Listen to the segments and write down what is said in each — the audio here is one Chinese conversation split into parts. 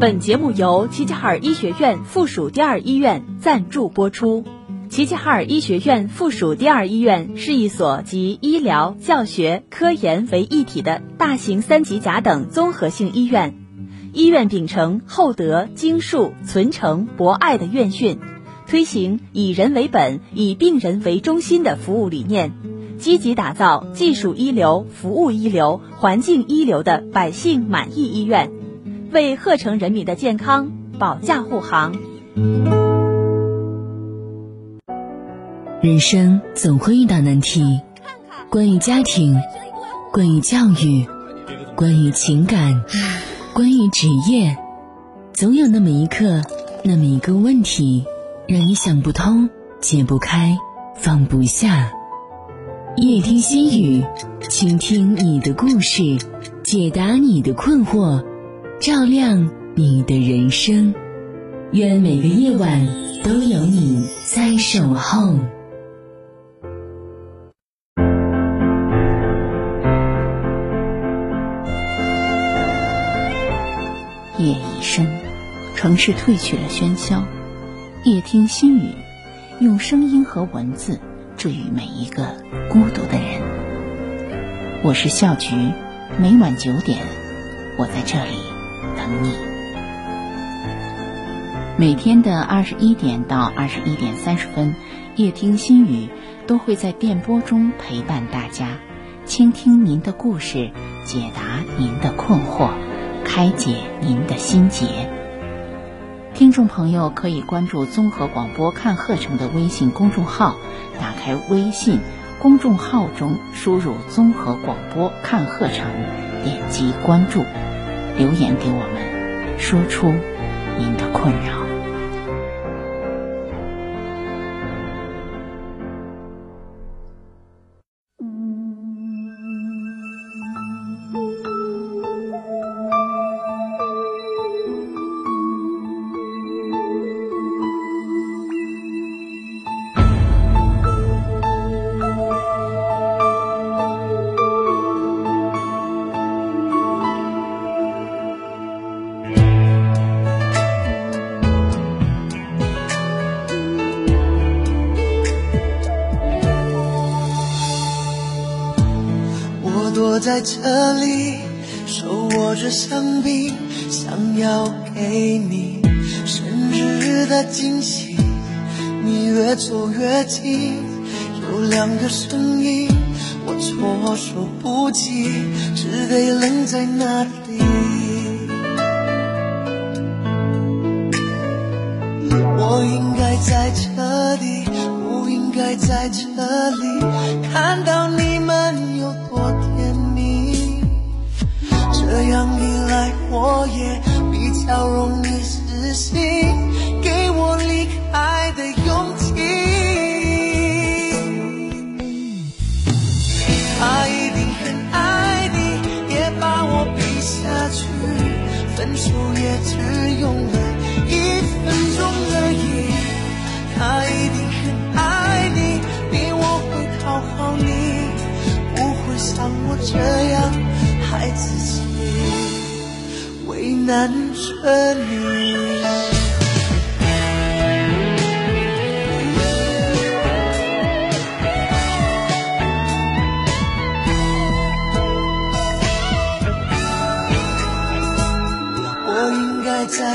本节目由齐齐哈尔医学院附属第二医院赞助播出。齐齐哈尔医学院附属第二医院是一所集医疗、教学、科研为一体的大型三级甲等综合性医院。医院秉承厚德、精术、存诚、博爱的院训，推行以人为本、以病人为中心的服务理念，积极打造技术一流、服务一流、环境一流的百姓满意医院，为鹤城人民的健康保驾护航。人生总会遇到难题，关于家庭，关于教育，关于情感，关于职业，总有那么一刻，那么一个问题，让你想不通、解不开、放不下。夜听心语，倾听你的故事，解答你的困惑，照亮你的人生。愿每个夜晚都有你在守候。夜已深，城市褪去了喧嚣。夜听心语，用声音和文字治愈每一个孤独的人。我是笑菊，每晚九点，我在这里等你。每天的二十一点到二十一点三十分，夜听心语都会在电波中陪伴大家，倾听您的故事，解答您的困惑。开解您的心结。听众朋友可以关注综合广播看鹤城的微信公众号，打开微信公众号中输入“综合广播看鹤城”，点击关注，留言给我们，说出您的困扰。的惊喜。你越走越近，有两个声音，我措手不及，只得愣在那里。我应该在这里，不应该在这里，看到你们有多甜蜜。这样一来，我也比较容易死心，也只用了一分钟而已。他一定很爱你，比我会讨好你，不会像我这样孩子气，为难着你。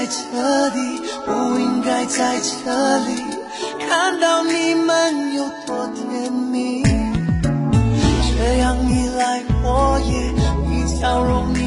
彻底，不应该在这里，看到你们有多甜蜜。这样一来，我也比较容易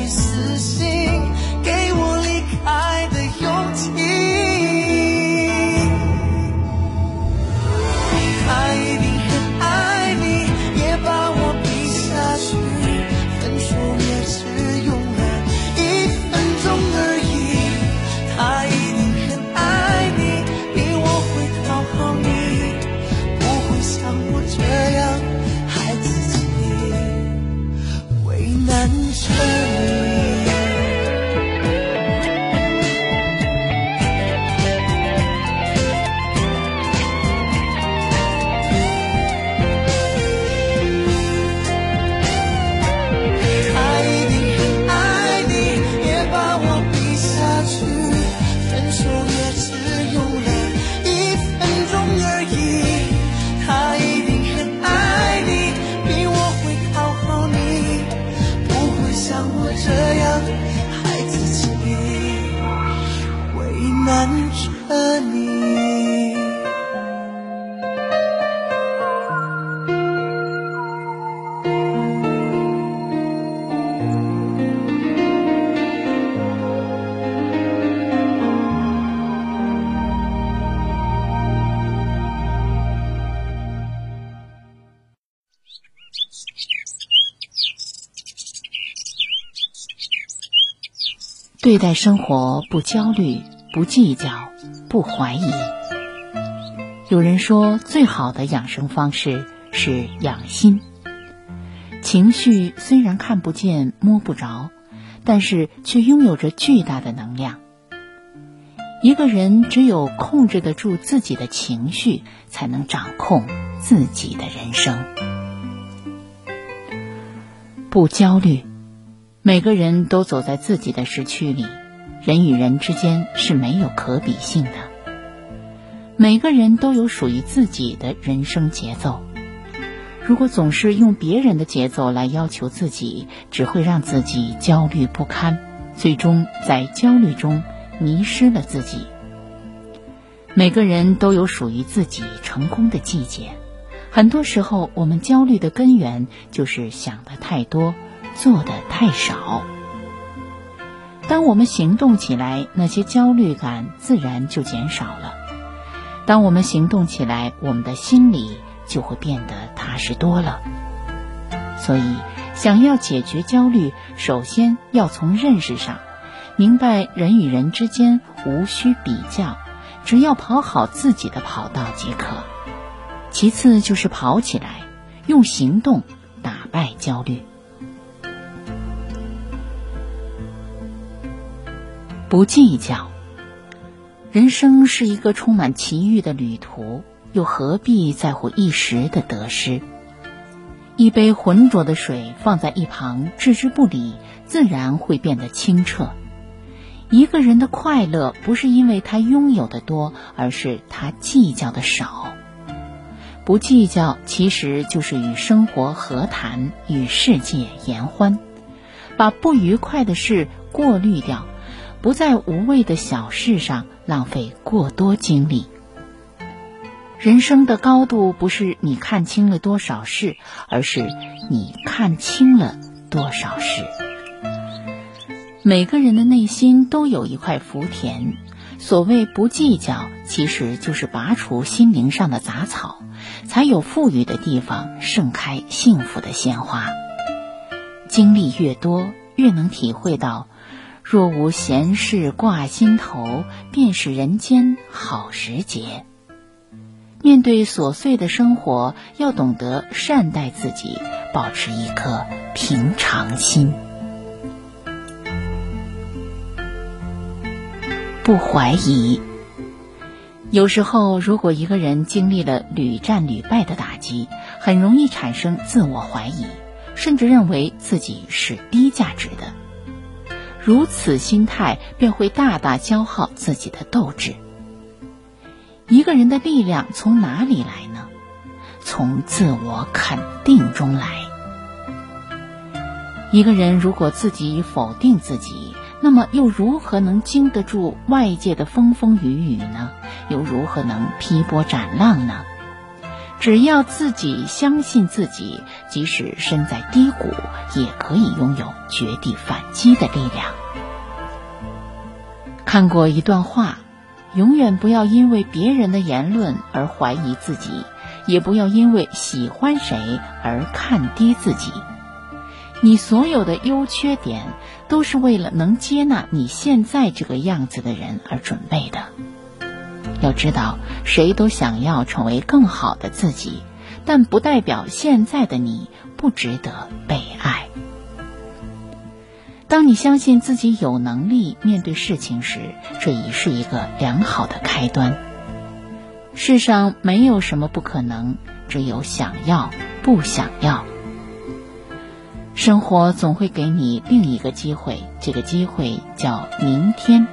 这样对待生活不焦虑、不计较、不怀疑。有人说，最好的养生方式是养心。情绪虽然看不见、摸不着，但是却拥有着巨大的能量。一个人只有控制得住自己的情绪，才能掌控自己的人生。不焦虑。每个人都走在自己的时区里，人与人之间是没有可比性的。每个人都有属于自己的人生节奏。如果总是用别人的节奏来要求自己，只会让自己焦虑不堪，最终在焦虑中迷失了自己。每个人都有属于自己成功的季节。很多时候，我们焦虑的根源就是想的太多。做的太少。当我们行动起来，那些焦虑感自然就减少了。当我们行动起来，我们的心里就会变得踏实多了。所以，想要解决焦虑，首先要从认识上明白人与人之间无需比较，只要跑好自己的跑道即可。其次就是跑起来，用行动打败焦虑。不计较，人生是一个充满奇遇的旅途，又何必在乎一时的得失？一杯浑浊的水放在一旁，置之不理，自然会变得清澈。一个人的快乐，不是因为他拥有的多，而是他计较的少。不计较，其实就是与生活和谈，与世界言欢，把不愉快的事过滤掉。不在无谓的小事上浪费过多精力。人生的高度不是你看清了多少事，而是你看清了多少事。每个人的内心都有一块福田，所谓不计较，其实就是拔除心灵上的杂草，才有富裕的地方盛开幸福的鲜花。经历越多，越能体会到。若无闲事挂心头，便是人间好时节。面对琐碎的生活，要懂得善待自己，保持一颗平常心，不怀疑。有时候，如果一个人经历了屡战屡败的打击，很容易产生自我怀疑，甚至认为自己是低价值的。如此心态便会大大消耗自己的斗志。一个人的力量从哪里来呢？从自我肯定中来。一个人如果自己否定自己，那么又如何能经得住外界的风风雨雨呢？又如何能劈波斩浪呢？只要自己相信自己，即使身在低谷，也可以拥有绝地反击的力量。看过一段话：永远不要因为别人的言论而怀疑自己，也不要因为喜欢谁而看低自己。你所有的优缺点，都是为了能接纳你现在这个样子的人而准备的。要知道，谁都想要成为更好的自己，但不代表现在的你不值得被爱。当你相信自己有能力面对事情时，这已是一个良好的开端。世上没有什么不可能，只有想要不想要。生活总会给你另一个机会，这个机会叫明天。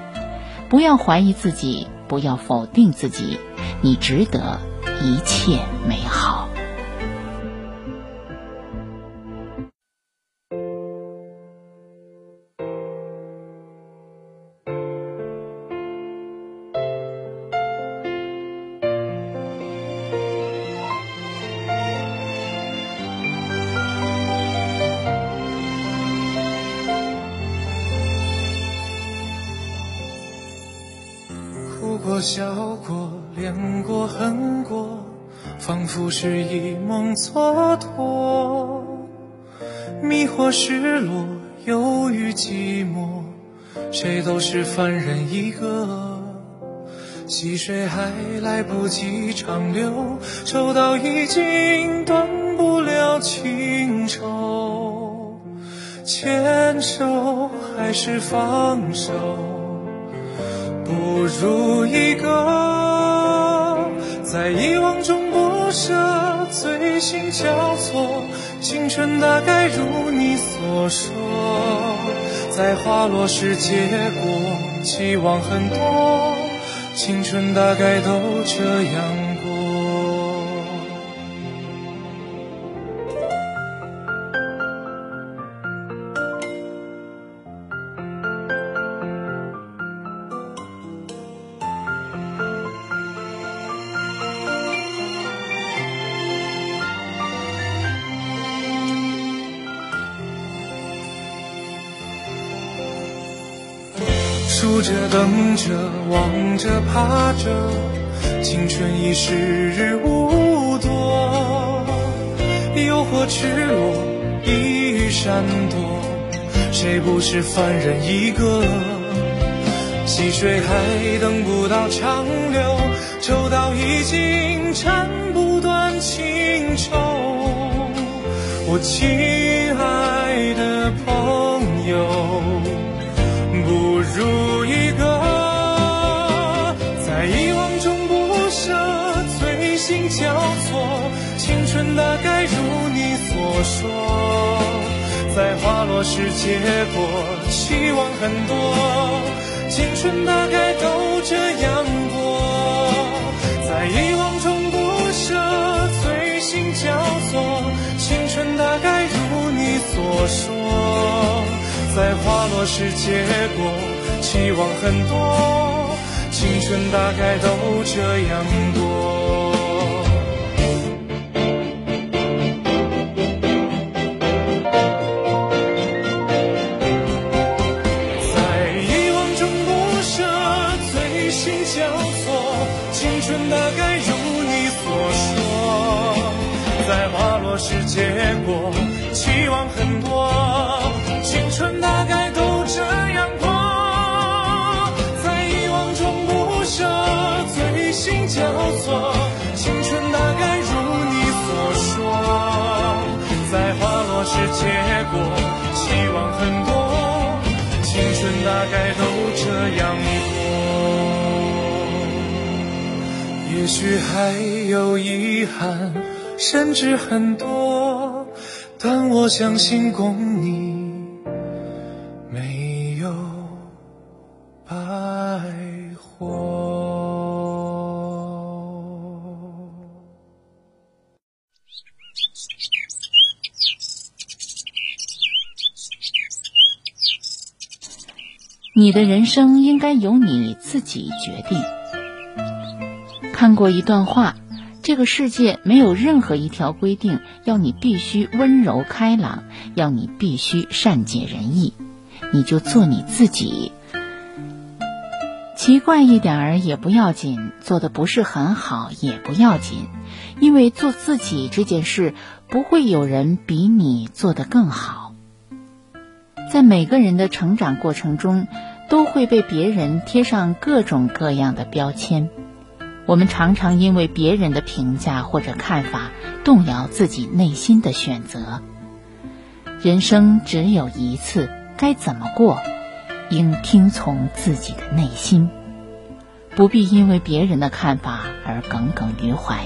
不要怀疑自己。不要否定自己，你值得一切美好。笑过、恋过、恨过，仿佛是一梦蹉跎。迷惑、失落、忧郁、寂寞，谁都是凡人一个。细水还来不及长流，抽刀已经断不了情愁。牵手还是放手，不如一个在遗忘中不舍，醉心交错。青春大概如你所说，在花落时结果，期望很多。青春大概都这样着，怕着，青春已时日无多，诱惑赤裸，一闪躲，谁不是凡人一个？细水还等不到长流，抽刀已经斩不断情愁。我亲爱的朋友。不如一春大概如你所说，在花落时结果，期望很多。青春大概都这样过，在遗忘中不舍，醉心交错。青春大概如你所说。在花落时结果，期望很多，青春大概都这样过。是结果，期望很多。青春大概都这样过，在遗忘中不舍，醉心交错。青春大概如你所说，在花落时结果，期望很多。青春大概都这样过，也许还有遗憾，甚至很多，但我相信共你没有白活。你的人生应该由你自己决定。看过一段话，这个世界没有任何一条规定要你必须温柔开朗，要你必须善解人意，你就做你自己。奇怪一点儿也不要紧，做的不是很好也不要紧，因为做自己这件事，不会有人比你做得更好。在每个人的成长过程中，都会被别人贴上各种各样的标签。我们常常因为别人的评价或者看法，动摇自己内心的选择。人生只有一次，该怎么过，应听从自己的内心，不必因为别人的看法而耿耿于怀，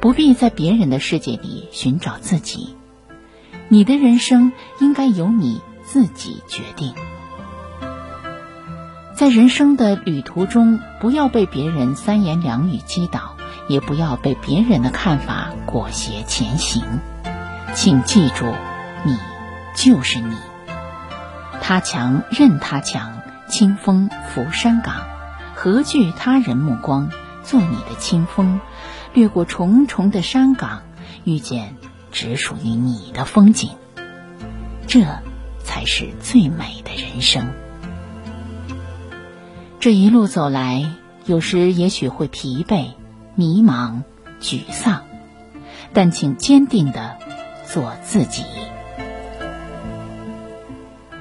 不必在别人的世界里寻找自己。你的人生应该由你。自己决定，在人生的旅途中，不要被别人三言两语击倒，也不要被别人的看法裹挟前行。请记住，你就是你。他强任他强，清风拂山岗，何惧他人目光？做你的清风，掠过重重的山岗，遇见只属于你的风景。这。才是最美的人生。这一路走来，有时也许会疲惫、迷茫、沮丧，但请坚定的做自己。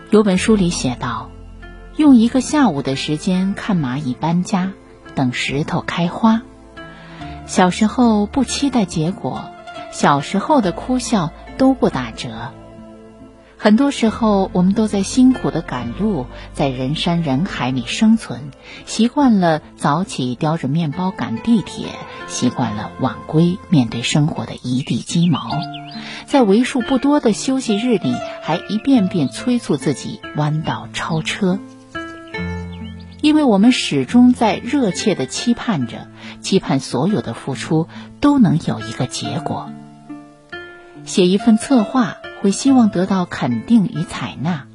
有本书里写道：“用一个下午的时间看蚂蚁搬家，等石头开花。小时候不期待结果，小时候的哭笑都不打折。”很多时候，我们都在辛苦的赶路，在人山人海里生存，习惯了早起叼着面包赶地铁，习惯了晚归面对生活的一地鸡毛，在为数不多的休息日里，还一遍遍催促自己弯道超车，因为我们始终在热切的期盼着，期盼所有的付出都能有一个结果。写一份策划。会希望得到肯定与采纳，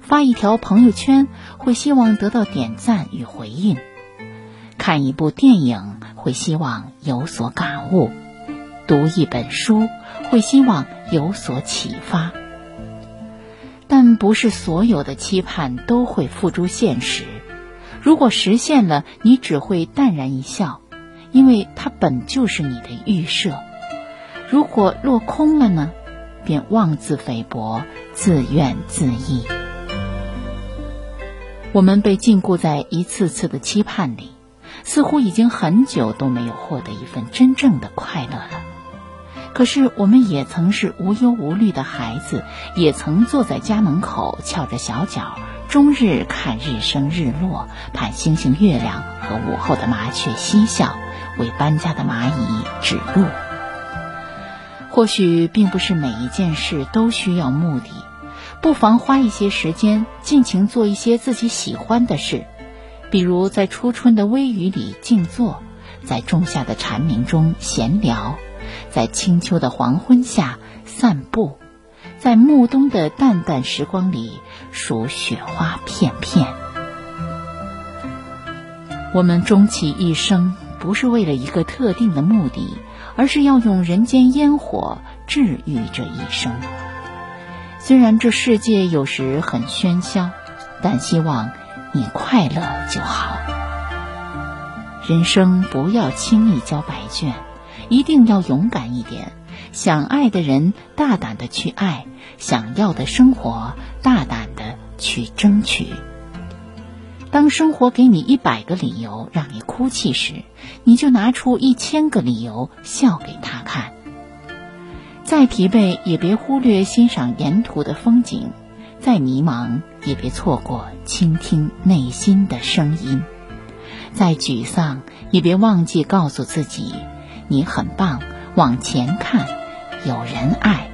发一条朋友圈会希望得到点赞与回应，看一部电影会希望有所感悟，读一本书会希望有所启发。但不是所有的期盼都会付诸现实，如果实现了，你只会淡然一笑，因为它本就是你的预设；如果落空了呢？便妄自菲薄，自怨自艾。我们被禁锢在一次次的期盼里，似乎已经很久都没有获得一份真正的快乐了。可是，我们也曾是无忧无虑的孩子，也曾坐在家门口翘着小脚，终日看日升日落，盼星星月亮和午后的麻雀嬉笑，为搬家的蚂蚁指路。或许并不是每一件事都需要目的，不妨花一些时间，尽情做一些自己喜欢的事，比如在初春的微雨里静坐，在仲夏的蝉鸣中闲聊，在清秋的黄昏下散步，在暮冬的淡淡时光里数雪花片片。我们终其一生，不是为了一个特定的目的。而是要用人间烟火治愈这一生。虽然这世界有时很喧嚣，但希望你快乐就好。人生不要轻易交白卷，一定要勇敢一点。想爱的人，大胆的去爱；想要的生活，大胆的去争取。当生活给你一百个理由让你哭泣时，你就拿出一千个理由笑给他看。再疲惫也别忽略欣赏沿途的风景，再迷茫也别错过倾听内心的声音，再沮丧也别忘记告诉自己，你很棒，往前看，有人爱，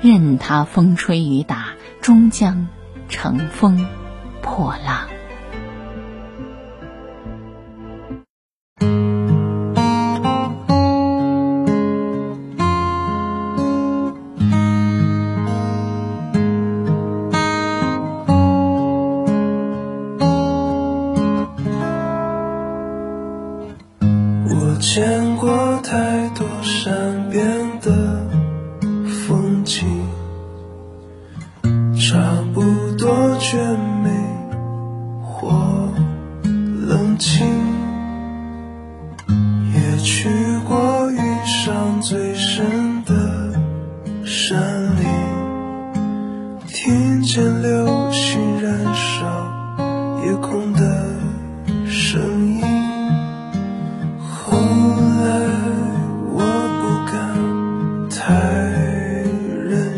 任他风吹雨打，终将乘风破浪。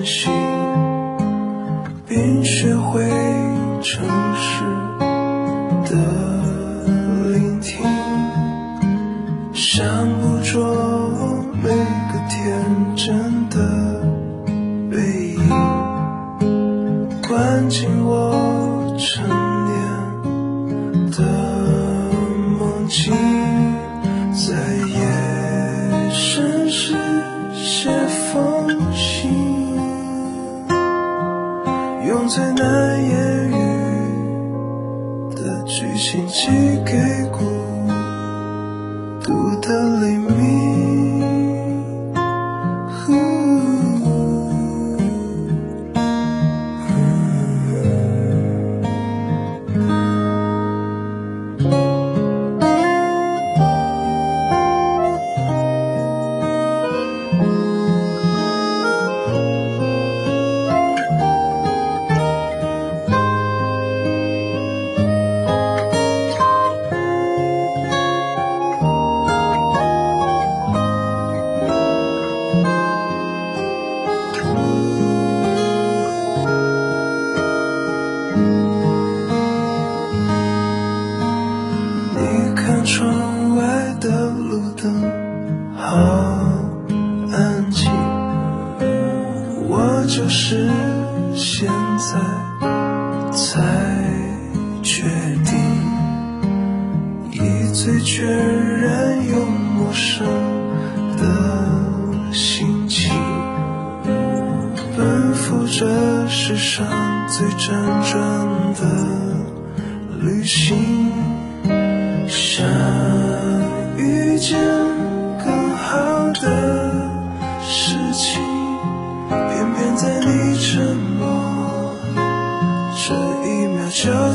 心，并学会诚实的。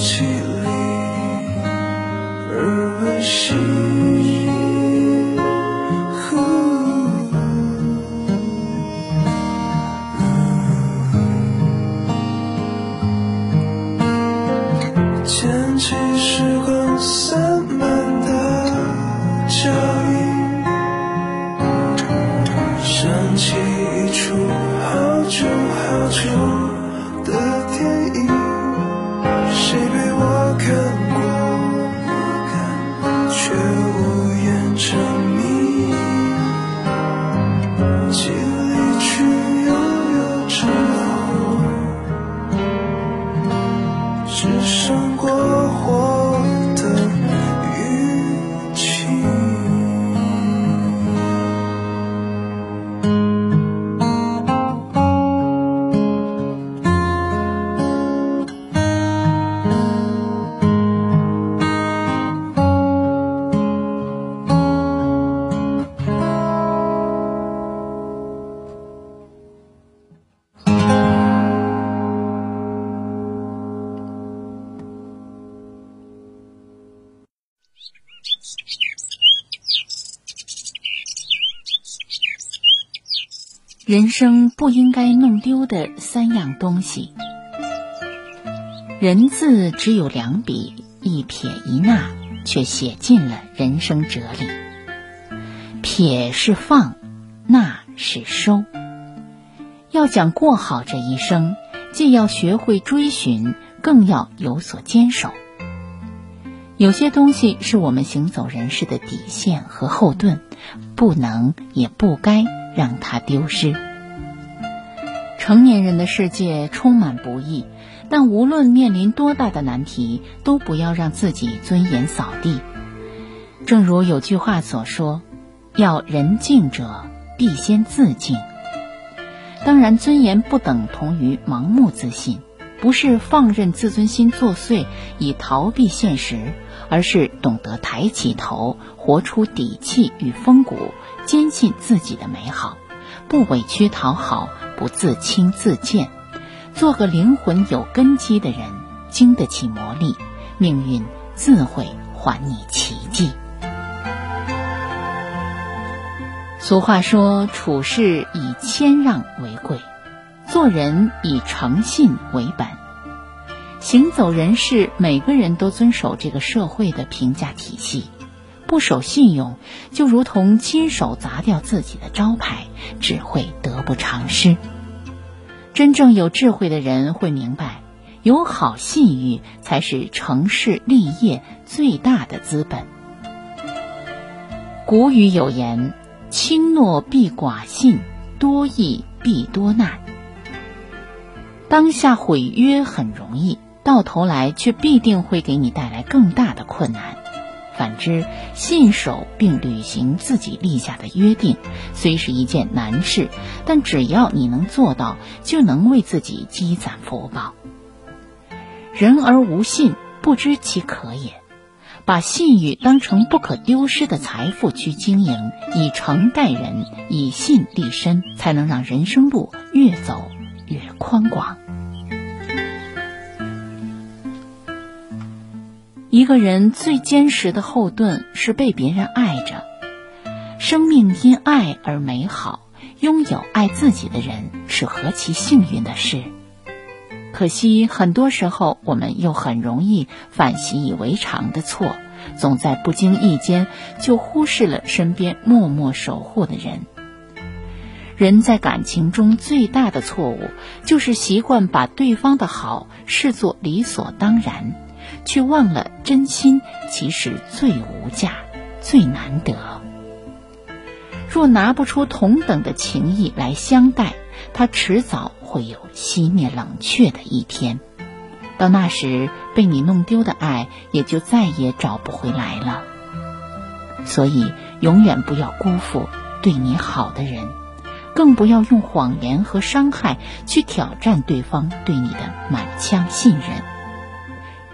去只剩过人生不应该弄丢的三样东西。人字只有两笔，一撇一捺，却写尽了人生哲理。撇是放，捺是收。要想过好这一生，既要学会追寻，更要有所坚守。有些东西是我们行走人世的底线和后盾，不能也不该让它丢失。成年人的世界充满不易，但无论面临多大的难题，都不要让自己尊严扫地。正如有句话所说：“要人敬者，必先自敬。”当然，尊严不等同于盲目自信，不是放任自尊心作祟以逃避现实，而是懂得抬起头，活出底气与风骨，坚信自己的美好，不委屈讨好，不自轻自贱，做个灵魂有根基的人，经得起磨砺，命运自会还你奇迹。俗话说：“处事以谦让为贵，做人以诚信为本。”行走人世，每个人都遵守这个社会的评价体系，不守信用，就如同亲手砸掉自己的招牌，只会得不偿失。真正有智慧的人会明白，有好信誉才是成事立业最大的资本。古语有言。轻诺必寡信，多义必多难。当下毁约很容易，到头来却必定会给你带来更大的困难。反之，信守并履行自己立下的约定，虽是一件难事，但只要你能做到，就能为自己积攒福报。人而无信，不知其可也。把信誉当成不可丢失的财富去经营，以诚待人，以信立身，才能让人生路越走越宽广。一个人最坚实的后盾是被别人爱着，生命因爱而美好，拥有爱自己的人是何其幸运的事。可惜，很多时候我们又很容易犯习以为常的错，总在不经意间就忽视了身边默默守护的人。人在感情中最大的错误，就是习惯把对方的好视作理所当然，却忘了真心其实最无价、最难得。若拿不出同等的情谊来相待，他迟早会有熄灭冷却的一天。到那时，被你弄丢的爱也就再也找不回来了。所以，永远不要辜负对你好的人，更不要用谎言和伤害去挑战对方对你的满腔信任。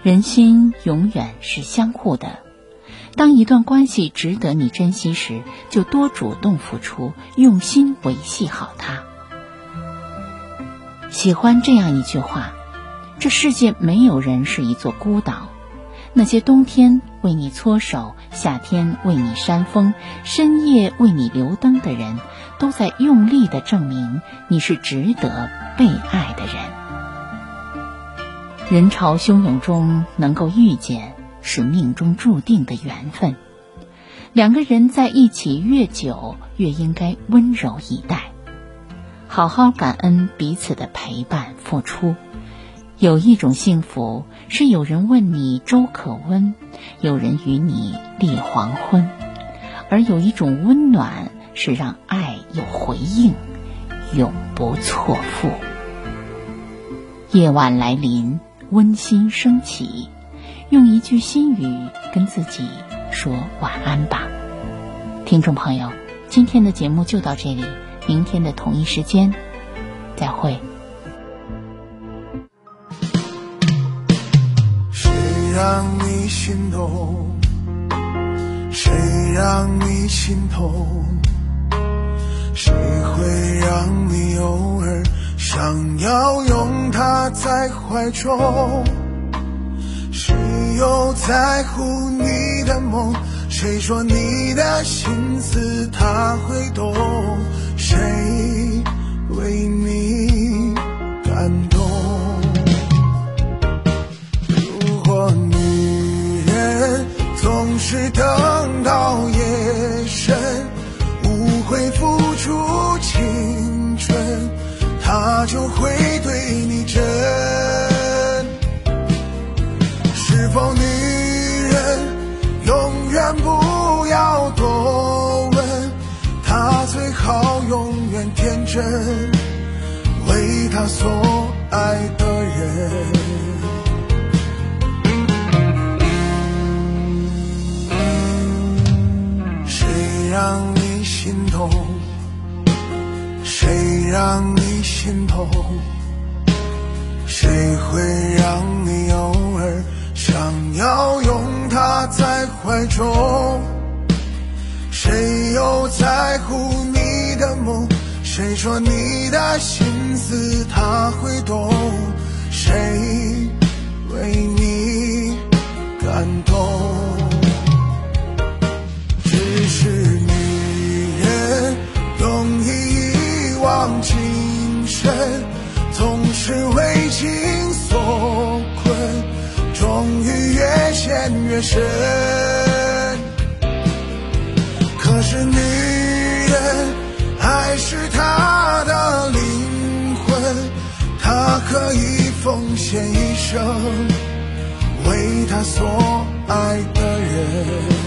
人心永远是相互的，当一段关系值得你珍惜时，就多主动付出，用心维系好它。喜欢这样一句话。这世界没有人是一座孤岛，那些冬天为你搓手、夏天为你扇风、深夜为你留灯的人，都在用力的证明你是值得被爱的人。人潮汹涌中能够遇见，是命中注定的缘分。两个人在一起越久，越应该温柔以待，好好感恩彼此的陪伴付出。有一种幸福是有人问你粥可温，有人与你立黄昏；而有一种温暖是让爱有回应，永不错付。夜晚来临，温馨升起，用一句心语跟自己说晚安吧。听众朋友，今天的节目就到这里，明天的同一时间再会。谁让你心动？谁让你心痛？谁会让你偶尔想要拥他在怀中？谁又在乎你的梦？谁说你的心思他所爱的人。谁让你心痛？谁让你心痛？谁会让你偶尔想要拥他在怀中？谁又在乎你？谁说你的心思他会懂？谁为你感动？只是女人容易一往情深，总是为情所困，终于越陷越深。奉献一生，为她所爱的人。